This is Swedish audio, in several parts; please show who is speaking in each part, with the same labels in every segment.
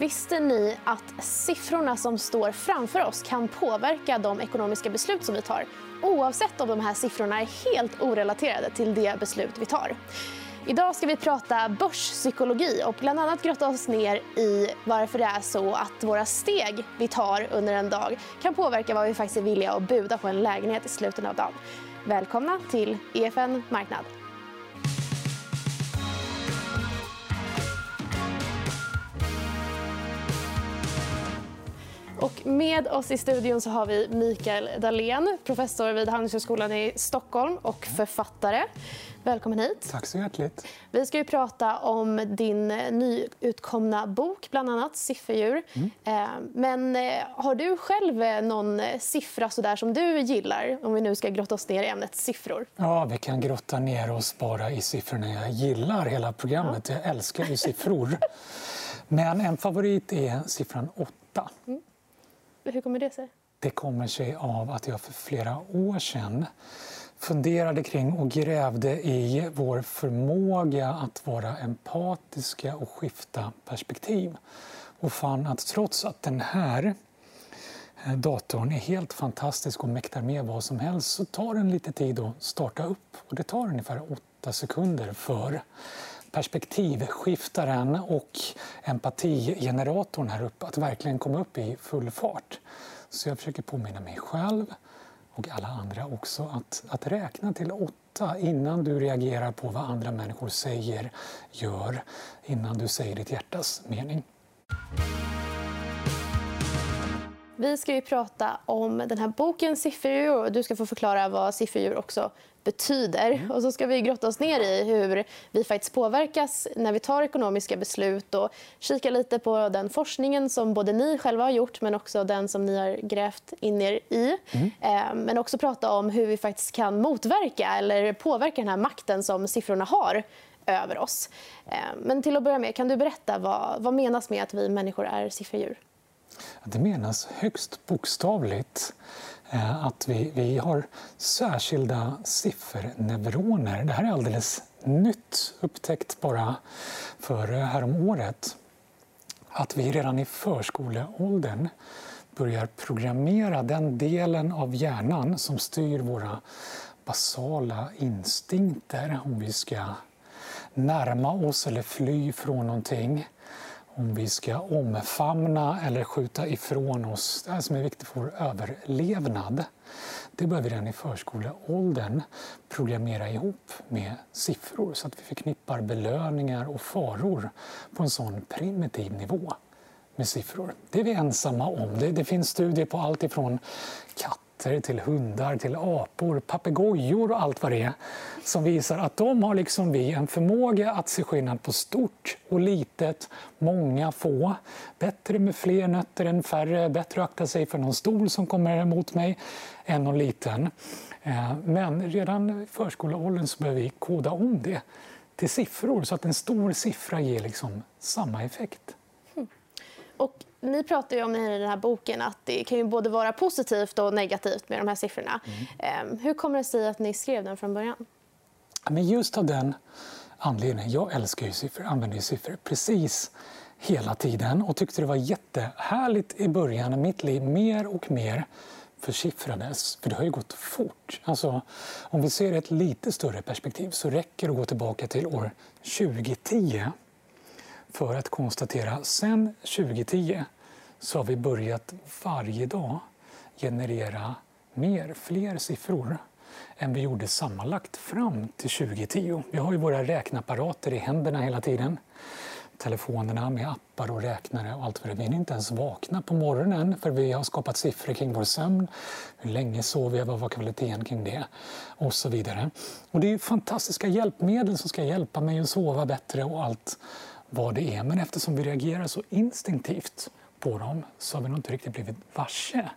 Speaker 1: Visste ni att siffrorna som står framför oss kan påverka de ekonomiska beslut som vi tar oavsett om de här siffrorna är helt orelaterade till det beslut vi tar? Idag ska vi prata börspsykologi och bland annat grotta oss ner i varför det är så att våra steg vi tar under en dag kan påverka vad vi faktiskt är villiga att buda på en lägenhet i slutet av dagen. Välkomna till EFN Marknad. Och med oss i studion så har vi Mikael Dahlén, professor vid Handelshögskolan i Stockholm och författare. Välkommen hit.
Speaker 2: Tack så hjärtligt.
Speaker 1: Vi ska ju prata om din nyutkomna bok, bland annat Sifferdjur. Mm. Eh, men eh, har du själv eh, någon siffra så där som du gillar? Om vi nu ska grotta oss ner i ämnet siffror.
Speaker 2: Ja, vi kan grotta ner oss bara i siffrorna. Jag gillar hela programmet. Ja. Jag älskar ju siffror. Men en favorit är siffran 8. Mm.
Speaker 1: Hur kommer det sig?
Speaker 2: Det kommer sig av att jag för flera år sedan funderade kring och grävde i vår förmåga att vara empatiska och skifta perspektiv och fann att trots att den här eh, datorn är helt fantastisk och mäktar med vad som helst så tar den lite tid att starta upp. Och det tar ungefär åtta sekunder för perspektivskiftaren och empatigeneratorn här uppe att verkligen komma upp i full fart. Så jag försöker påminna mig själv och alla andra också att, att räkna till åtta innan du reagerar på vad andra människor säger, gör, innan du säger ditt hjärtas mening.
Speaker 1: Vi ska ju prata om den här boken Sifferdjur och du ska få förklara vad sifferdjur också betyder. Mm. Och så ska vi grotta oss ner i hur vi faktiskt påverkas när vi tar ekonomiska beslut och kika lite på den forskningen som både ni själva har gjort men också den som ni har grävt in er i. Mm. Eh, men också prata om hur vi faktiskt kan motverka eller påverka den här makten som siffrorna har över oss. Eh, men till att börja med, kan du berätta vad, vad menas med att vi människor är sifferdjur?
Speaker 2: Det menas högst bokstavligt eh, att vi, vi har särskilda sifferneuroner. Det här är alldeles nytt, upptäckt bara för eh, häromåret. Att vi redan i förskoleåldern börjar programmera den delen av hjärnan som styr våra basala instinkter om vi ska närma oss eller fly från någonting om vi ska omfamna eller skjuta ifrån oss det här som är viktigt för vår överlevnad. Det bör vi redan i förskoleåldern programmera ihop med siffror så att vi förknippar belöningar och faror på en sån primitiv nivå med siffror. Det är vi ensamma om. Det, det finns studier på allt ifrån katter katter, till hundar, till apor, papegojor och allt vad det är som visar att de har liksom vi en förmåga att se skillnad på stort och litet, många, få. Bättre med fler nötter än färre, bättre att akta sig för någon stol som kommer emot mig än någon liten. Eh, men redan i förskoleåldern så behöver vi koda om det till siffror så att en stor siffra ger liksom samma effekt.
Speaker 1: Mm. Och ni pratar ju om i den här boken att det kan ju både vara positivt och negativt med de här siffrorna. Mm. Ehm, hur kommer det sig att ni skrev den från början?
Speaker 2: Men just av den anledningen. Jag älskar ju siffror, använder ju siffror precis hela tiden och tyckte det var jättehärligt i början mitt liv mer och mer försiffrades. För det har ju gått fort. Alltså, om vi ser ett lite större perspektiv så räcker det att gå tillbaka till år 2010 för att konstatera sen 2010 så har vi börjat varje dag generera mer, fler siffror än vi gjorde sammanlagt fram till 2010. Vi har ju våra räknapparater i händerna hela tiden. Telefonerna med appar och räknare och allt vad det. Vi är inte ens vakna på morgonen för vi har skapat siffror kring vår sömn. Hur länge sover jag? Vad var kvaliteten kring det? Och så vidare. Och det är fantastiska hjälpmedel som ska hjälpa mig att sova bättre och allt vad det är. Men eftersom vi reagerar så instinktivt på dem så har vi nog inte riktigt blivit varse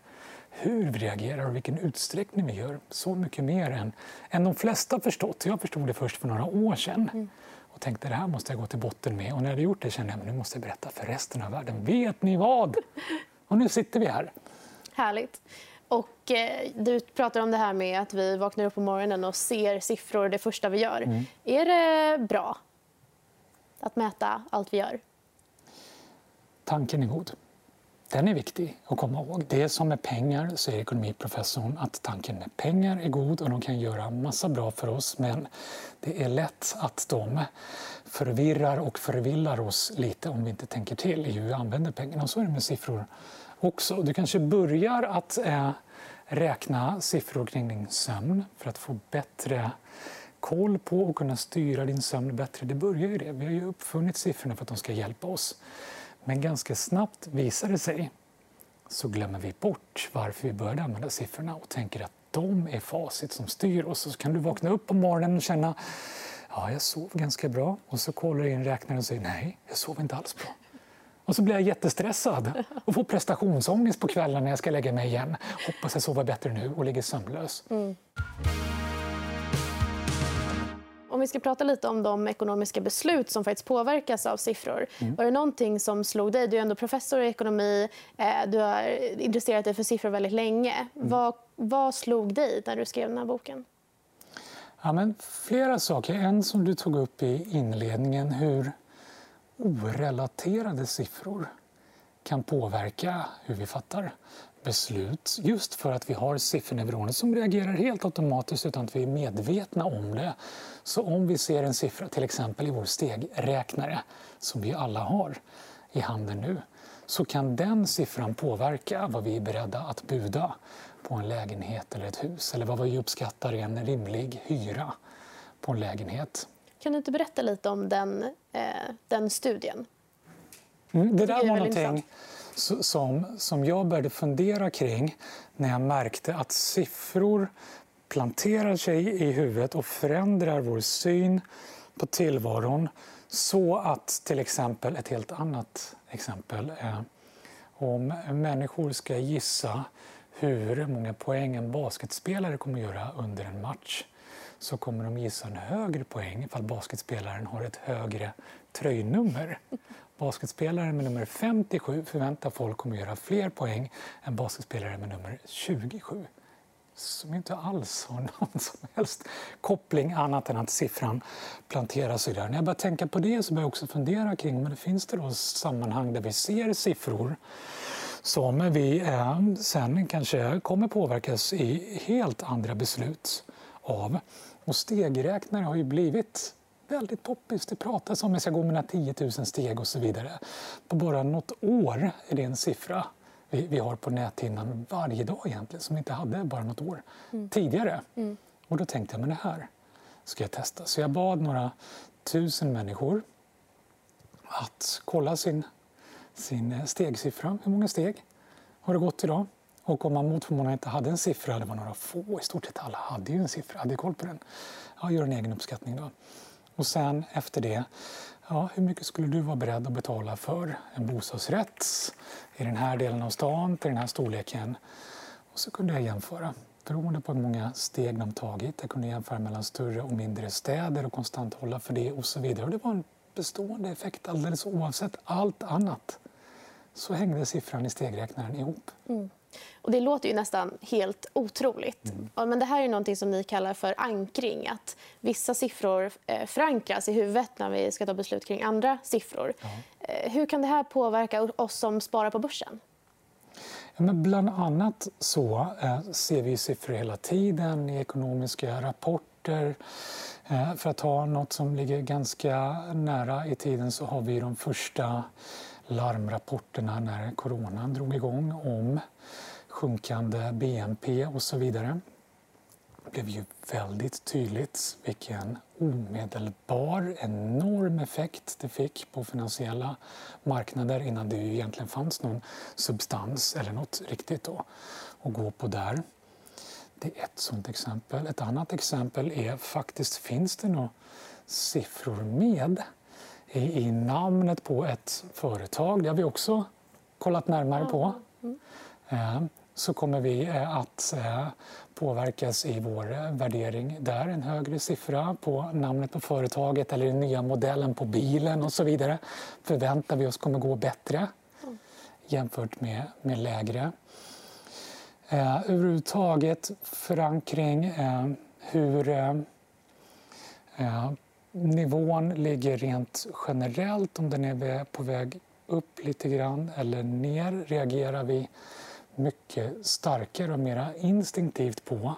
Speaker 2: hur vi reagerar och vilken utsträckning vi gör. Så mycket mer än, än de flesta förstått. Jag förstod det först för några år sedan mm. och tänkte det här måste jag gå till botten med. Och när jag hade gjort det kände jag att nu måste jag berätta för resten av världen. Vet ni vad? Och nu sitter vi här.
Speaker 1: Härligt. Och, eh, du pratar om det här med att vi vaknar upp på morgonen och ser siffror det första vi gör. Mm. Är det bra? Att mäta allt vi gör?
Speaker 2: tanken är god. Den är viktig att komma ihåg. Det som med pengar, säger ekonomiprofessorn, att tanken med pengar är god och de kan göra massa bra för oss men det är lätt att de förvirrar och förvillar oss lite om vi inte tänker till i hur vi använder pengarna. Och så är det med siffror också. Du kanske börjar att eh, räkna siffror kring din sömn för att få bättre koll på och kunna styra din sömn bättre. Det börjar ju det. Vi har ju uppfunnit siffrorna för att de ska hjälpa oss. Men ganska snabbt visar det sig så glömmer vi bort varför vi började använda siffrorna och tänker att de är facit som styr oss. Så kan du vakna upp på morgonen och känna ja, jag sov ganska bra. Och så kollar du in räknaren och säger nej, jag sov inte alls bra. Och så blir jag jättestressad och får prestationsångest på kvällen när jag ska lägga mig igen. Hoppas jag sover bättre nu och ligger sömnlös. Mm.
Speaker 1: Vi ska prata lite om de ekonomiska beslut som faktiskt påverkas av siffror. Mm. Var det någonting som slog dig? Du är ändå professor i ekonomi. Eh, du har intresserat dig för siffror väldigt länge. Mm. Vad, vad slog dig när du skrev den här boken?
Speaker 2: Ja, men flera saker. En som du tog upp i inledningen, hur orelaterade siffror kan påverka hur vi fattar beslut just för att vi har sifferneuroner som reagerar helt automatiskt utan att vi är medvetna om det. Så om vi ser en siffra, till exempel i vår stegräknare som vi alla har i handen nu, så kan den siffran påverka vad vi är beredda att buda på en lägenhet eller ett hus eller vad vi uppskattar är en rimlig hyra på en lägenhet.
Speaker 1: Kan du inte berätta lite om den, eh, den studien?
Speaker 2: Mm, det där var någonting som, som jag började fundera kring när jag märkte att siffror planterar sig i huvudet och förändrar vår syn på tillvaron så att till exempel, ett helt annat exempel, eh, om människor ska gissa hur många poäng en basketspelare kommer att göra under en match så kommer de gissa en högre poäng ifall basketspelaren har ett högre tröjnummer. Basketspelaren med nummer 57 förväntar folk kommer att göra fler poäng än basketspelaren med nummer 27 som inte alls har någon som helst koppling annat än att siffran planteras. där. När jag börjar tänka på det så börjar jag också fundera kring men det finns det då sammanhang där vi ser siffror som vi eh, sen kanske kommer påverkas i helt andra beslut av. Och stegräknare har ju blivit väldigt poppis. Det pratas om att jag ska gå mina 10 000 steg och så vidare. På bara något år är det en siffra vi, vi har på näthinnan varje dag egentligen som vi inte hade bara något år mm. tidigare. Mm. Och då tänkte jag, men det här ska jag testa. Så jag bad några tusen människor att kolla sin, sin stegsiffra. Hur många steg har det gått idag? Och om man mot förmodan inte hade en siffra, det var några få, i stort sett alla hade ju en siffra, hade koll på den. Ja, gör en egen uppskattning då. Och sen efter det, ja, hur mycket skulle du vara beredd att betala för en bostadsrätt i den här delen av stan till den här storleken? Och så kunde jag jämföra beroende på hur många steg de tagit. Jag kunde jämföra mellan större och mindre städer och konstant hålla för det och så vidare. Och det var en bestående effekt alldeles oavsett allt annat. Så hängde siffran i stegräknaren ihop. Mm.
Speaker 1: Och det låter ju nästan helt otroligt. Mm. Men det här är något som ni kallar för ankring. Att vissa siffror eh, förankras i huvudet när vi ska ta beslut kring andra siffror. Eh, hur kan det här påverka oss som sparar på börsen?
Speaker 2: Ja, men bland annat så eh, ser vi siffror hela tiden i ekonomiska rapporter. För att ta något som ligger ganska nära i tiden så har vi de första larmrapporterna när coronan drog igång om sjunkande BNP och så vidare. Det blev ju väldigt tydligt vilken omedelbar, enorm effekt det fick på finansiella marknader innan det ju egentligen fanns någon substans eller något riktigt då att gå på där. Det är ett sådant exempel. Ett annat exempel är faktiskt finns det några siffror med i, i namnet på ett företag. Det har vi också kollat närmare på. Eh, så kommer vi eh, att eh, påverkas i vår värdering där. En högre siffra på namnet på företaget eller den nya modellen på bilen och så vidare förväntar vi oss kommer gå bättre jämfört med, med lägre. Eh, överhuvudtaget förankring, eh, hur eh, nivån ligger rent generellt, om den är på väg upp lite grann eller ner reagerar vi mycket starkare och mer instinktivt på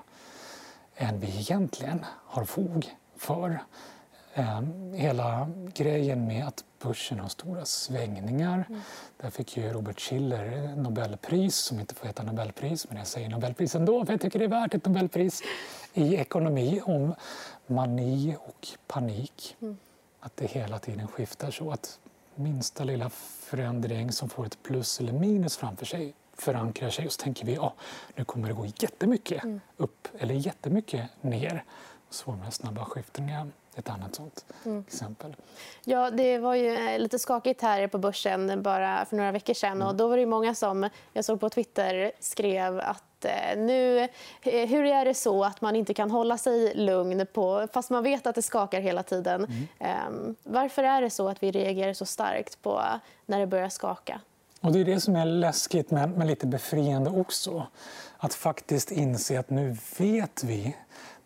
Speaker 2: än vi egentligen har fog för. Ehm, hela grejen med att börsen har stora svängningar. Mm. Där fick ju Robert Schiller Nobelpris, som inte får heta Nobelpris, men jag säger Nobelpris ändå för jag tycker det är värt ett Nobelpris i ekonomi om mani och panik. Mm. Att det hela tiden skiftar så att minsta lilla förändring som får ett plus eller minus framför sig förankrar sig och så tänker vi ja, nu kommer det gå jättemycket mm. upp eller jättemycket ner. Så man snabba skiften igen ett annat sånt mm. exempel.
Speaker 1: Ja, det var ju eh, lite skakigt här på börsen bara för några veckor sedan. Mm. Och då var det många som jag såg på Twitter skrev att eh, nu, eh, hur är det så att man inte kan hålla sig lugn på, fast man vet att det skakar hela tiden? Mm. Ehm, varför är det så att vi reagerar så starkt på när det börjar skaka?
Speaker 2: Och det är det som är läskigt men, men lite befriande också. Att faktiskt inse att nu vet vi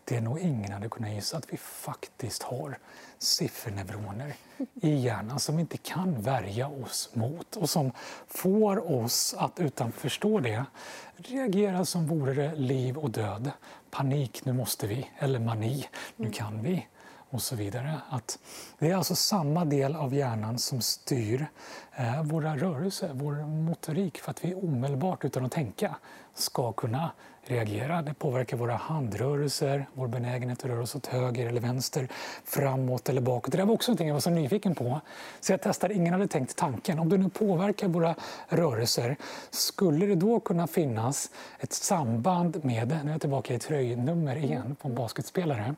Speaker 2: det nog ingen hade kunnat gissa att vi faktiskt har sifferneuroner i hjärnan som inte kan värja oss mot och som får oss att utan förstå det reagera som vore det liv och död. Panik, nu måste vi. Eller mani, nu kan vi och så vidare. Att det är alltså samma del av hjärnan som styr eh, våra rörelser, vår motorik för att vi omedelbart, utan att tänka, ska kunna reagera. Det påverkar våra handrörelser, vår benägenhet att röra oss åt höger eller vänster, framåt eller bakåt. Det där var också något jag var så nyfiken på. Så jag testade, ingen hade tänkt tanken. Om det nu påverkar våra rörelser, skulle det då kunna finnas ett samband med, nu är jag tillbaka i tröjnummer igen på en basketspelare,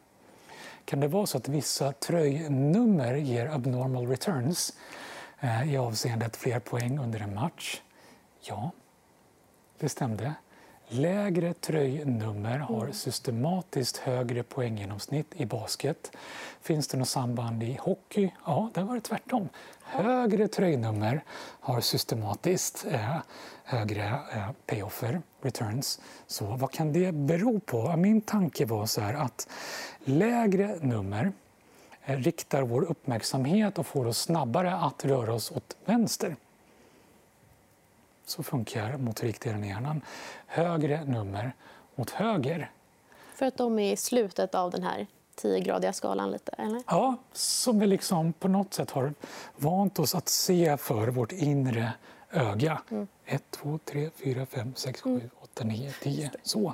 Speaker 2: kan det vara så att vissa tröjnummer ger abnormal returns eh, i avseendet fler poäng under en match? Ja, det stämde. Lägre tröjnummer har systematiskt högre poänggenomsnitt i basket. Finns det något samband i hockey? Ja, där var det tvärtom. Högre tröjnummer har systematiskt eh, högre eh, payoffer, returns. Så vad kan det bero på? Min tanke var så här att lägre nummer eh, riktar vår uppmärksamhet och får oss snabbare att röra oss åt vänster. Så funkar motorikdelen i hjärnan. Högre nummer åt höger.
Speaker 1: För att de är i slutet av den här 10-gradiga skalan? lite, eller?
Speaker 2: Ja, som vi liksom på något sätt har vant oss att se för vårt inre öga. 1, 2, 3, 4, 5, 6, 7, 8, 9, 10. Så.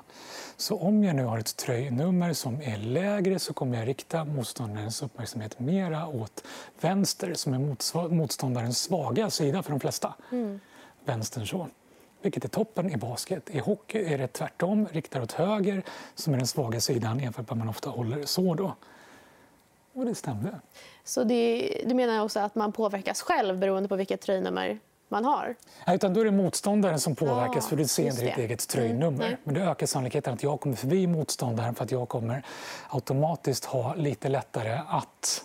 Speaker 2: så om jag nu har ett tröjnummer som är lägre så kommer jag rikta motståndarens uppmärksamhet mera åt vänster som är motståndarens svaga sida för de flesta. Mm. Vänstern så. Vilket är toppen i basket. I hockey är det tvärtom, riktar åt höger som är den svaga sidan jämfört med att man ofta håller så. Då. Och det stämde.
Speaker 1: Så det, du menar också att man påverkas själv beroende på vilket tröjnummer man har?
Speaker 2: Ja, utan då är det motståndaren som påverkas, ja, för du ser inte ditt eget tröjnummer. Mm, Men det ökar sannolikheten att jag kommer förbi motståndaren för att jag kommer automatiskt ha lite lättare att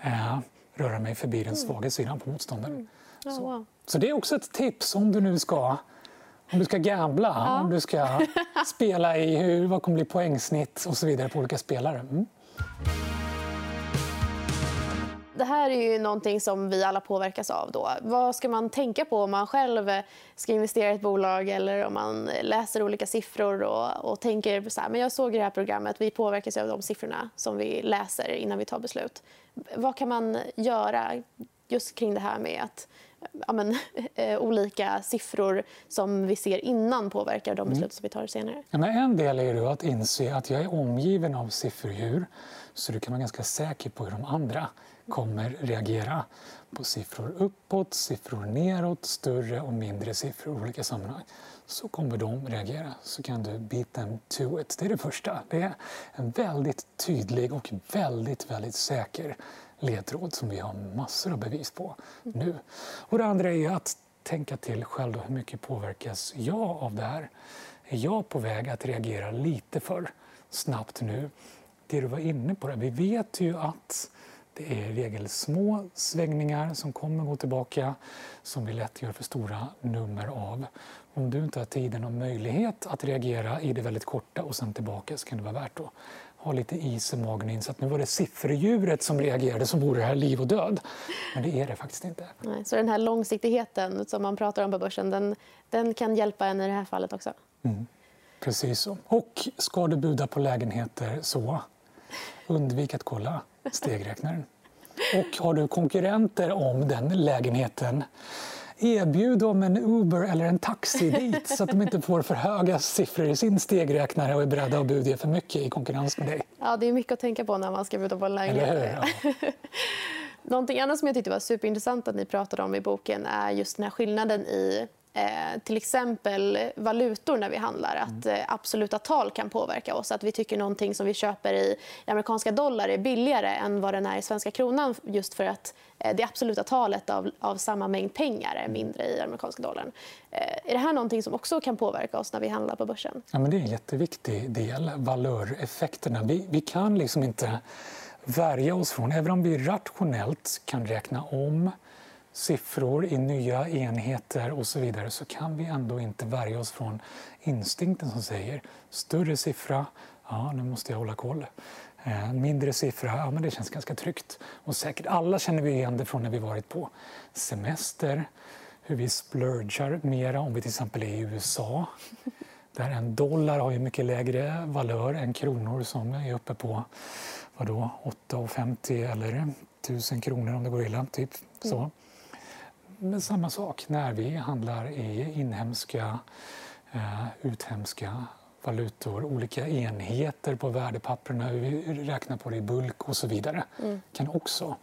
Speaker 2: eh, röra mig förbi den mm. svaga sidan på motståndaren. Mm. Ja. Wow. Så. det är också ett tips om du nu ska om du ska gambla, ja. om du ska spela i hur, vad kommer bli poängsnitt och så vidare på olika spelare. Mm.
Speaker 1: Det här är ju någonting som vi alla påverkas av. Då. Vad ska man tänka på om man själv ska investera i ett bolag eller om man läser olika siffror och, och tänker så här, men jag såg i det här programmet, vi påverkas av de siffrorna som vi läser innan vi tar beslut. Vad kan man göra just kring det här med att ja, men, eh, olika siffror som vi ser innan påverkar de beslut som vi tar senare?
Speaker 2: Men en del är att inse att jag är omgiven av sifferdjur så du kan vara ganska säker på hur de andra kommer reagera på siffror uppåt, siffror neråt, större och mindre siffror i olika sammanhang. Så kommer de reagera. Så kan du beat them to it. Det är det första. Det är en väldigt tydlig och väldigt, väldigt säker ledtråd som vi har massor av bevis på nu. Och det andra är att tänka till själv då, hur mycket påverkas jag av det här? Är jag på väg att reagera lite för snabbt nu? Det du var inne på, där, vi vet ju att det är i regel små svängningar som kommer gå tillbaka som vi lätt gör för stora nummer av. Om du inte har tiden och möjlighet att reagera i det väldigt korta och sen tillbaka så kan det vara värt att ha lite is i magen in så att nu var det sifferdjuret som reagerade som vore det här liv och död. Men det är det faktiskt inte.
Speaker 1: Nej, så den här långsiktigheten som man pratar om på börsen den, den kan hjälpa en i det här fallet också?
Speaker 2: Mm. Precis så. Och ska du buda på lägenheter så undvik att kolla stegräknaren. Och har du konkurrenter om den lägenheten erbjud dem en Uber eller en taxi dit så att de inte får för höga siffror i sin stegräknare och är beredda att buda för mycket i konkurrens med dig.
Speaker 1: Ja, det är mycket att tänka på när man ska buda på en lägenhet.
Speaker 2: Ja.
Speaker 1: Någonting annat som jag tyckte var superintressant att ni pratade om i boken är just den här skillnaden i eh, till exempel valutor när vi handlar. Att mm. eh, absoluta tal kan påverka oss. Att vi tycker någonting som vi köper i amerikanska dollar är billigare än vad den är i svenska kronan just för att eh, det absoluta talet av, av samma mängd pengar är mindre i amerikanska dollarn. Är det här någonting som också kan påverka oss när vi handlar på börsen?
Speaker 2: Ja, men det är en jätteviktig del, valöreffekterna. Vi, vi kan liksom inte värja oss från, även om vi rationellt kan räkna om siffror i nya enheter och så vidare så kan vi ändå inte värja oss från instinkten som säger större siffra, ja nu måste jag hålla koll. Eh, mindre siffra, ja men det känns ganska tryggt. Och säkert alla känner vi igen det från när vi varit på semester, hur vi splurgar mera om vi till exempel är i USA. Där en dollar har ju mycket lägre valör än kronor som är uppe på vadå, 8,50 eller 1000 kronor om det går illa. Typ. Så. Mm. Men samma sak när vi handlar i inhemska, eh, uthemska valutor, olika enheter på värdepapperna, hur vi räknar på det i bulk och så vidare, mm. kan också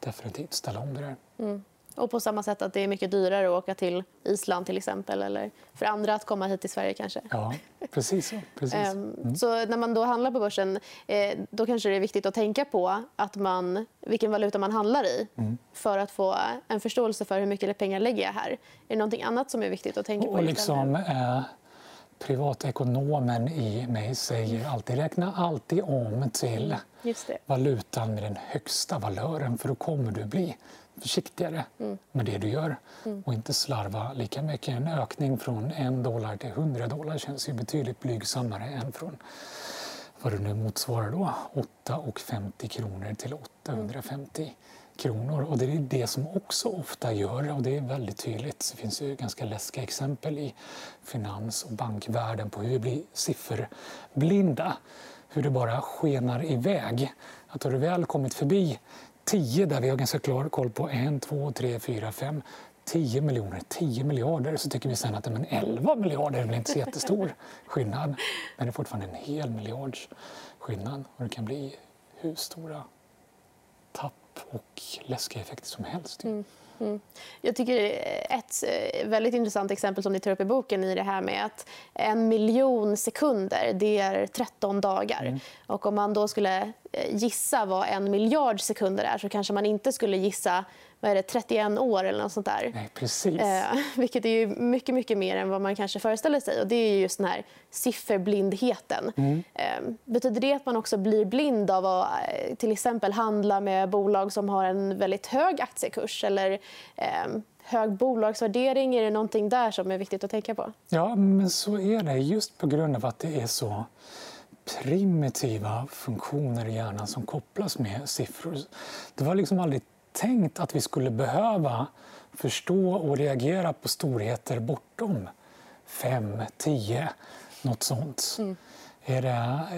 Speaker 2: definitivt ställa om det där. Mm.
Speaker 1: Och på samma sätt att det är mycket dyrare att åka till Island till exempel eller för andra att komma hit till Sverige kanske.
Speaker 2: Ja, precis så. Precis.
Speaker 1: Ehm, mm. så när man då handlar på börsen eh, då kanske det är viktigt att tänka på att man, vilken valuta man handlar i mm. för att få en förståelse för hur mycket pengar lägger jag här. Är det någonting annat som är viktigt att tänka på?
Speaker 2: Och liksom, eh, privatekonomen i mig säger alltid räkna alltid om till valutan med den högsta valören för då kommer du bli försiktigare mm. med det du gör mm. och inte slarva lika mycket. En ökning från 1 dollar till 100 dollar känns ju betydligt blygsammare än från vad det nu motsvarar då, 8,50 kronor till 850 mm. kronor. Och det är det som också ofta gör, och det är väldigt tydligt, det finns ju ganska läskiga exempel i finans och bankvärlden på hur vi blir sifferblinda, hur det bara skenar iväg. Att har du väl kommit förbi 10 där vi har ganska klar koll på 1, 2, 3, 4, 5, 10 miljoner, 10 miljarder så tycker vi sen att men 11 miljarder är väl inte så jättestor skillnad. Men det är fortfarande en hel miljards skillnad och det kan bli hur stora tapp och läskiga effekter som helst. Mm.
Speaker 1: Mm. Jag tycker ett eh, väldigt intressant exempel som ni tar upp i boken i det här med att en miljon sekunder det är 13 dagar. Mm. Och om man då skulle eh, gissa vad en miljard sekunder är så kanske man inte skulle gissa vad är det, 31 år eller något sånt där.
Speaker 2: Nej, precis.
Speaker 1: Eh, vilket är ju mycket, mycket mer än vad man kanske föreställer sig. Och det är just den här sifferblindheten. Mm. Eh, betyder det att man också blir blind av att eh, till exempel handla med bolag som har en väldigt hög aktiekurs eller eh, hög bolagsvärdering? Är det någonting där som är viktigt att tänka på?
Speaker 2: Ja, men så är det. Just på grund av att det är så primitiva funktioner i hjärnan som kopplas med siffror. Det var liksom aldrig tänkt att vi skulle behöva förstå och reagera på storheter bortom fem, tio, nåt sånt. Mm. Är, det,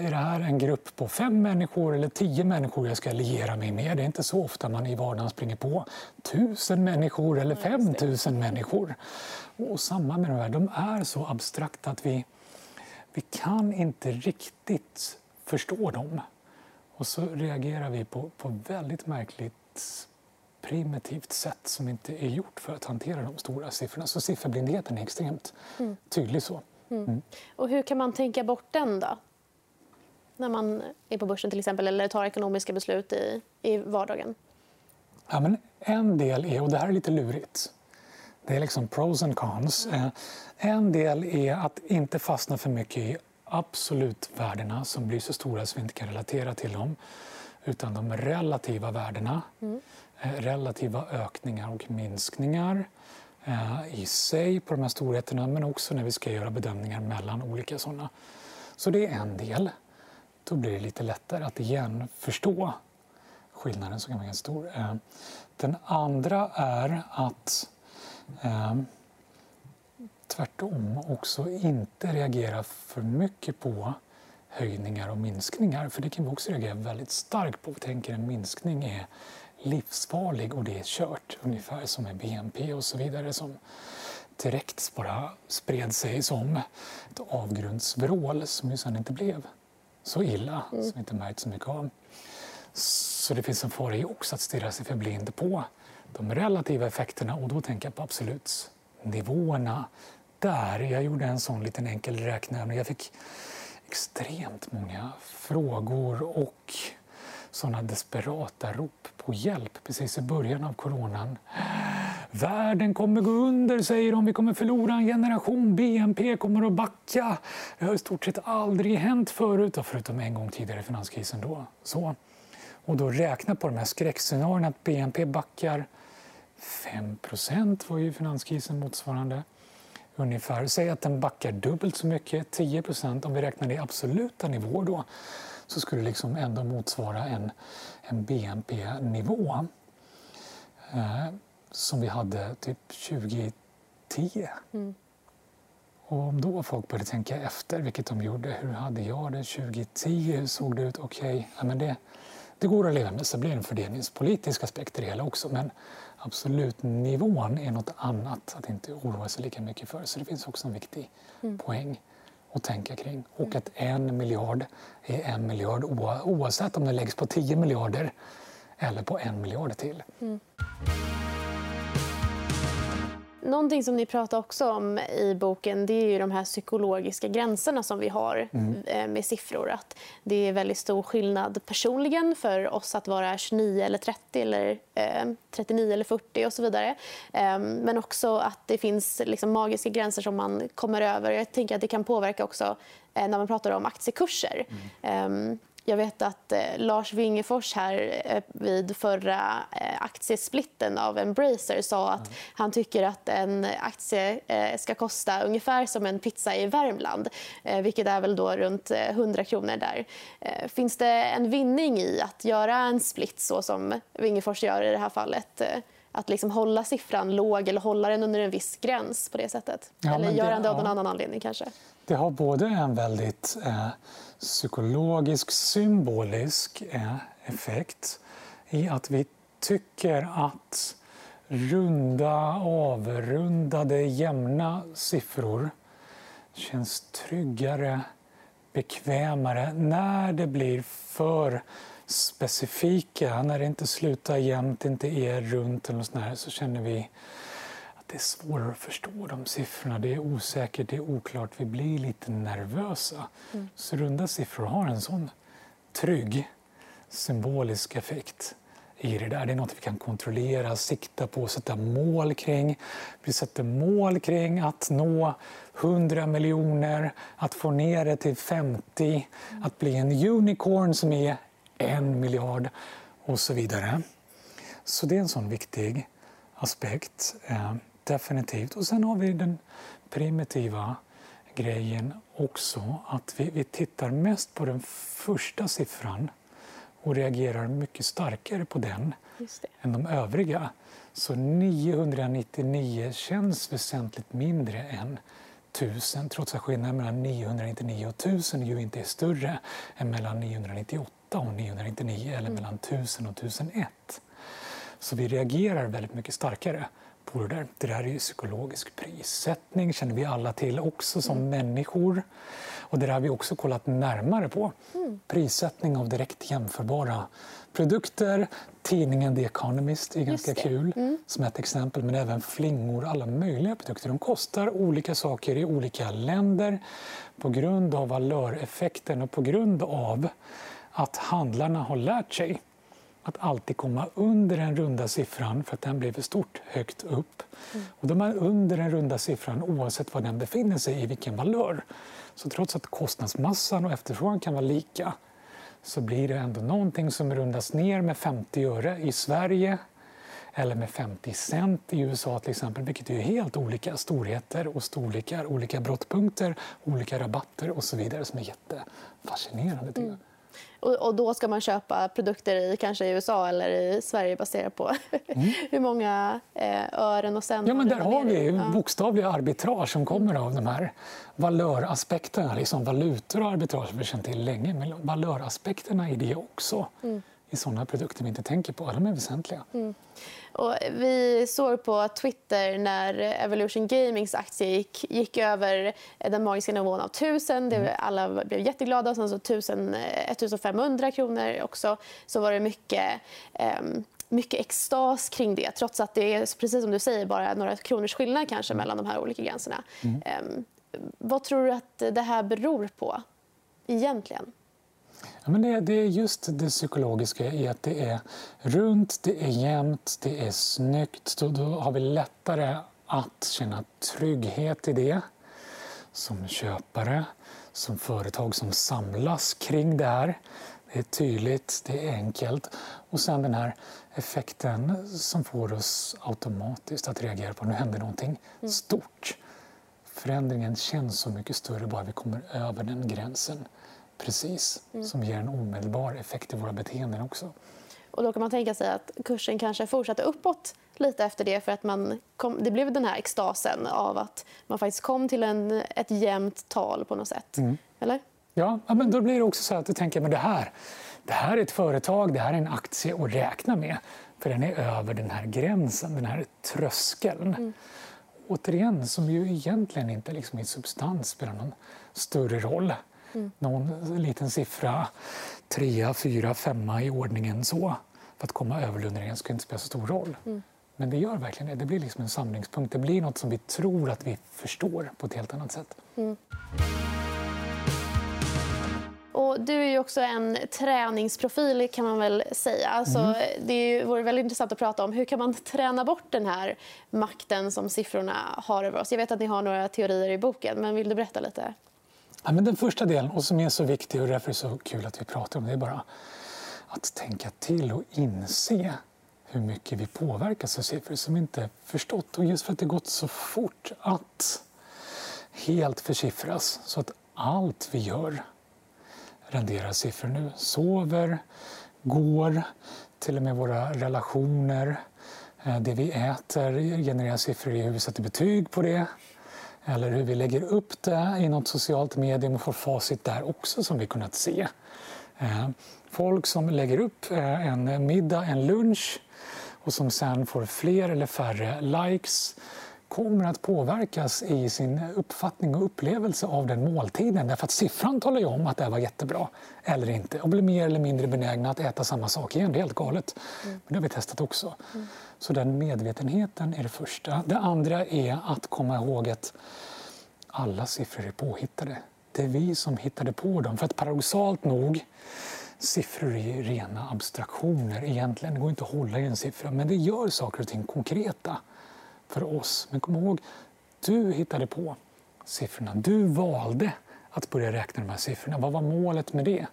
Speaker 2: är det här en grupp på fem människor eller tio människor jag ska liera mig med? Det är inte så ofta man i vardagen springer på tusen människor eller fem tusen människor. Och samma med de här, de är så abstrakta att vi, vi kan inte riktigt förstå dem. Och så reagerar vi på, på väldigt märkligt primitivt sätt som inte är gjort för att hantera de stora siffrorna. Så sifferblindheten är extremt mm. tydlig. så. Mm.
Speaker 1: Mm. Och hur kan man tänka bort den då? När man är på börsen till exempel eller tar ekonomiska beslut i, i vardagen?
Speaker 2: Ja, men en del är, och det här är lite lurigt, det är liksom pros and cons. Mm. Eh, en del är att inte fastna för mycket i absolut värdena som blir så stora så vi inte kan relatera till dem utan de relativa värdena. Mm. Eh, relativa ökningar och minskningar Eh, i sig på de här storheterna men också när vi ska göra bedömningar mellan olika sådana. Så det är en del. då blir det lite lättare att igen förstå skillnaden som kan vara ganska stor. Eh, den andra är att eh, tvärtom också inte reagera för mycket på höjningar och minskningar. För det kan vi också reagera väldigt starkt på. Vi tänker en minskning är livsfarlig och det är kört. Ungefär som med BNP och så vidare som direkt bara spred sig som ett avgrundsvrål som ju sen inte blev så illa, mm. som inte märkt så mycket av. Så det finns en fara i också att stirra sig förblind på de relativa effekterna och då tänker jag på absolut nivåerna där. Jag gjorde en sån liten enkel räkneövning. Jag fick extremt många frågor och såna desperata rop på hjälp precis i början av coronan. Världen kommer gå under, säger de. Vi kommer förlora en generation. BNP kommer att backa. Det har i stort sett aldrig hänt förut, förutom en gång tidigare i finanskrisen. Då. Så. Och då räkna på de här skräckscenarierna att BNP backar 5% var ju finanskrisen motsvarande ungefär. Säg att den backar dubbelt så mycket, 10% om vi räknar det i absoluta nivåer då, så skulle det liksom ändå motsvara en, en BNP-nivå eh, som vi hade typ 2010. Mm. Och om då folk började tänka efter, vilket de gjorde, hur hade jag det 2010, hur såg det ut? Okej, okay. ja, det, det går att leva med. Så blir det en fördelningspolitisk aspekt i det hela också. Men absolutnivån är något annat att inte oroa sig lika mycket för. Så det finns också en viktig mm. poäng att tänka kring. Och mm. att en miljard är en miljard oavsett om den läggs på 10 miljarder eller på en miljard till. Mm.
Speaker 1: Någonting som ni pratar också om i boken det är ju de här psykologiska gränserna som vi har mm. Eh, med siffror. Att det är väldigt stor skillnad personligen för oss att vara 29 eller 30 eller eh, 39 eller 40 och så vidare. Eh, men också att det finns liksom magiska gränser som man kommer över. Jag tänker att det kan påverka också eh, när man pratar om aktiekurser. Mm. Jag vet att eh, Lars Wingefors här eh, vid förra eh, aktiesplitten av Embracer sa att mm. han tycker att en aktie ska kosta ungefär som en pizza i Värmland, vilket är väl då runt 100 eh, kronor där. finns det en vinning i att göra en split så som Wingefors gör i det här fallet? att liksom hålla siffran låg eller hålla den under en viss gräns på det sättet? Ja, eller gör han det av någon annan anledning kanske?
Speaker 2: Det har både en väldigt eh, psykologisk, symbolisk eh, effekt i att vi tycker att runda, avrundade, jämna siffror känns tryggare, bekvämare när det blir för specifika, när det inte slutar jämnt, inte är runt eller sånt så känner vi det är svårare att förstå de siffrorna. Det är osäkert, det är oklart. Vi blir lite nervösa. Mm. Så runda siffror har en sån trygg symbolisk effekt i det där. Det är något vi kan kontrollera, sikta på, sätta mål kring. Vi sätter mål kring att nå 100 miljoner, att få ner det till 50, att bli en unicorn som är en miljard och så vidare. Så det är en sån viktig aspekt. Definitivt. Och sen har vi den primitiva grejen också att vi, vi tittar mest på den första siffran och reagerar mycket starkare på den än de övriga. Så 999 känns väsentligt mindre än 1000 trots att skillnaden mellan 999 och 1000 ju inte är större än mellan 998 och 999 eller mm. mellan 1000 och 1001. Så vi reagerar väldigt mycket starkare på det där. Det där är ju psykologisk prissättning, känner vi alla till också som mm. människor. Och det där har vi också kollat närmare på. Mm. Prissättning av direkt jämförbara produkter. Tidningen The Economist är ganska kul mm. som ett exempel, men även flingor, alla möjliga produkter. De kostar olika saker i olika länder på grund av valöreffekten och på grund av att handlarna har lärt sig att alltid komma under den runda siffran för att den blir för stort högt upp. Mm. Och då är man under den runda siffran oavsett var den befinner sig i vilken valör. Så trots att kostnadsmassan och efterfrågan kan vara lika så blir det ändå någonting som rundas ner med 50 öre i Sverige eller med 50 cent i USA till exempel, vilket är helt olika storheter och storlekar, olika brottpunkter, olika rabatter och så vidare som är jättefascinerande. Mm.
Speaker 1: Och, och, då ska man köpa produkter i kanske i USA eller i Sverige baserat på mm. hur många eh, ören och cent.
Speaker 2: Ja, men där har vi ja. bokstavliga arbitrage som kommer av de här valöraspekterna. Liksom valutor och arbitrage har vi känt till länge, men valöraspekterna i det också. Mm i sådana produkter vi inte tänker på. De är väsentliga. Mm.
Speaker 1: Och vi såg på Twitter när Evolution Gamings aktie gick, gick över den magiska nivån av 1000. Mm. alla blev jätteglada. Sen så 1000, 1500 kronor också. Så var det mycket... Um, mycket extas kring det trots att det är precis som du säger bara några kronors skillnad kanske mm. mellan de här olika gränserna. Mm. Um, vad tror du att det här beror på egentligen?
Speaker 2: Ja, men det, det, är just det psykologiska i att det är runt, det är jämnt, det är snyggt. Då, då har vi lättare att känna trygghet i det som köpare, som företag som samlas kring det här. Det är tydligt, det är enkelt. Och sen den här effekten som får oss automatiskt att reagera på nu händer någonting mm. stort. Förändringen känns så mycket större bara vi kommer över den gränsen precis, mm. som ger en omedelbar effekt i våra beteenden också.
Speaker 1: Och då kan man tänka sig att kursen kanske fortsatte uppåt lite efter det för att man kom, det blev den här extasen av att man faktiskt kom till en, ett jämnt tal på något sätt. Mm. Eller?
Speaker 2: Ja, men då blir det också så att du tänker men det här, det här är ett företag, det här är en aktie att räkna med. För den är över den här gränsen, den här tröskeln. Mm. Återigen, som ju egentligen inte liksom i substans spelar någon större roll. Mm. Någon liten siffra, trea, fyra, femma i ordningen så. För att komma över lunderingen ska inte spela så stor roll. Mm. Men det gör verkligen det. Det blir liksom en samlingspunkt. Det blir något som vi tror att vi förstår på ett helt annat sätt. Mm.
Speaker 1: Och du är också en träningsprofil kan man väl säga. Alltså, mm. Det vore väldigt intressant att prata om hur kan man träna bort den här makten som siffrorna har över oss. Jag vet att ni har några teorier i boken, men vill du berätta lite?
Speaker 2: Ja, men den första delen, och som är så viktig och därför är det så kul att vi pratar om det, är bara att tänka till och inse hur mycket vi påverkas av siffror som vi inte förstått. Och just för att det gått så fort att helt försiffras så att allt vi gör renderar siffror nu. Sover, går, till och med våra relationer, eh, det vi äter genererar siffror i hur vi sätter betyg på det eller hur vi lägger upp det i något socialt medium och får facit där också som vi kunnat se. Eh, folk som lägger upp eh, en middag, en lunch och som sen får fler eller färre likes kommer att påverkas i sin uppfattning och upplevelse av den måltiden. Därför att siffran talar ju om att det var jättebra eller inte och blir mer eller mindre benägna att äta samma sak igen. Det är helt galet. Mm. Men det har vi testat också. Mm. Så den medvetenheten är det första. Det andra är att komma ihåg att alla siffror är påhittade. Det är vi som hittade på dem. För att paradoxalt nog, siffror är rena abstraktioner egentligen. Det går inte att hålla i en siffra, men det gör saker och ting konkreta för oss. Men kom ihåg, du hittade på siffrorna. Du valde att börja räkna de här siffrorna. Vad var målet med det?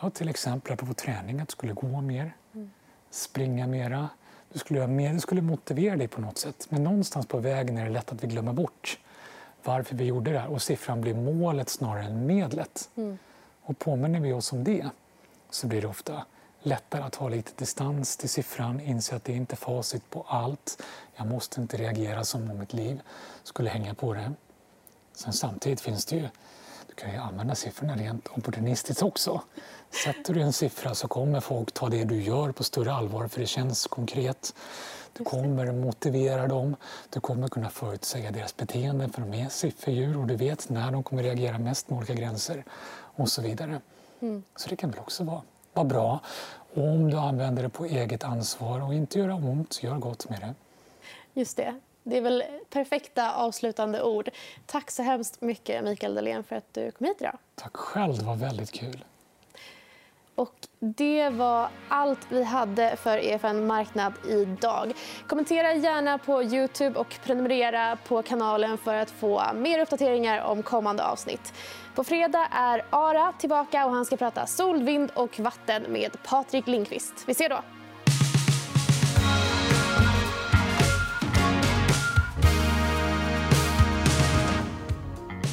Speaker 2: Ja, till exempel apropå träning, att du skulle gå mer, mm. springa mera. Du skulle göra mer, det skulle motivera dig på något sätt. Men någonstans på vägen är det lätt att vi glömmer bort varför vi gjorde det här. Och siffran blir målet snarare än medlet. Mm. Och påminner vi oss om det så blir det ofta lättare att ha lite distans till siffran, inse att det inte är facit på allt. Jag måste inte reagera som om mitt liv skulle hänga på det. Sen samtidigt finns det ju, du kan ju använda siffrorna rent opportunistiskt också. Sätter du en siffra så kommer folk ta det du gör på större allvar för det känns konkret. Du kommer motivera dem, du kommer kunna förutsäga deras beteende för de är sifferdjur och du vet när de kommer reagera mest med olika gränser och så vidare. Mm. Så det kan väl också vara, vara bra om du använder det på eget ansvar och inte göra ont, gör gott med det.
Speaker 1: Just det. Det är väl perfekta avslutande ord. Tack så hemskt mycket Mikael Dahlén för att du kom hit idag.
Speaker 2: Tack själv, det var väldigt kul.
Speaker 1: Och det var allt vi hade för EFN Marknad idag. Kommentera gärna på Youtube och prenumerera på kanalen för att få mer uppdateringar om kommande avsnitt. På fredag är Ara tillbaka och han ska prata sol, vind och vatten med Patrik Lindqvist. Vi ser då!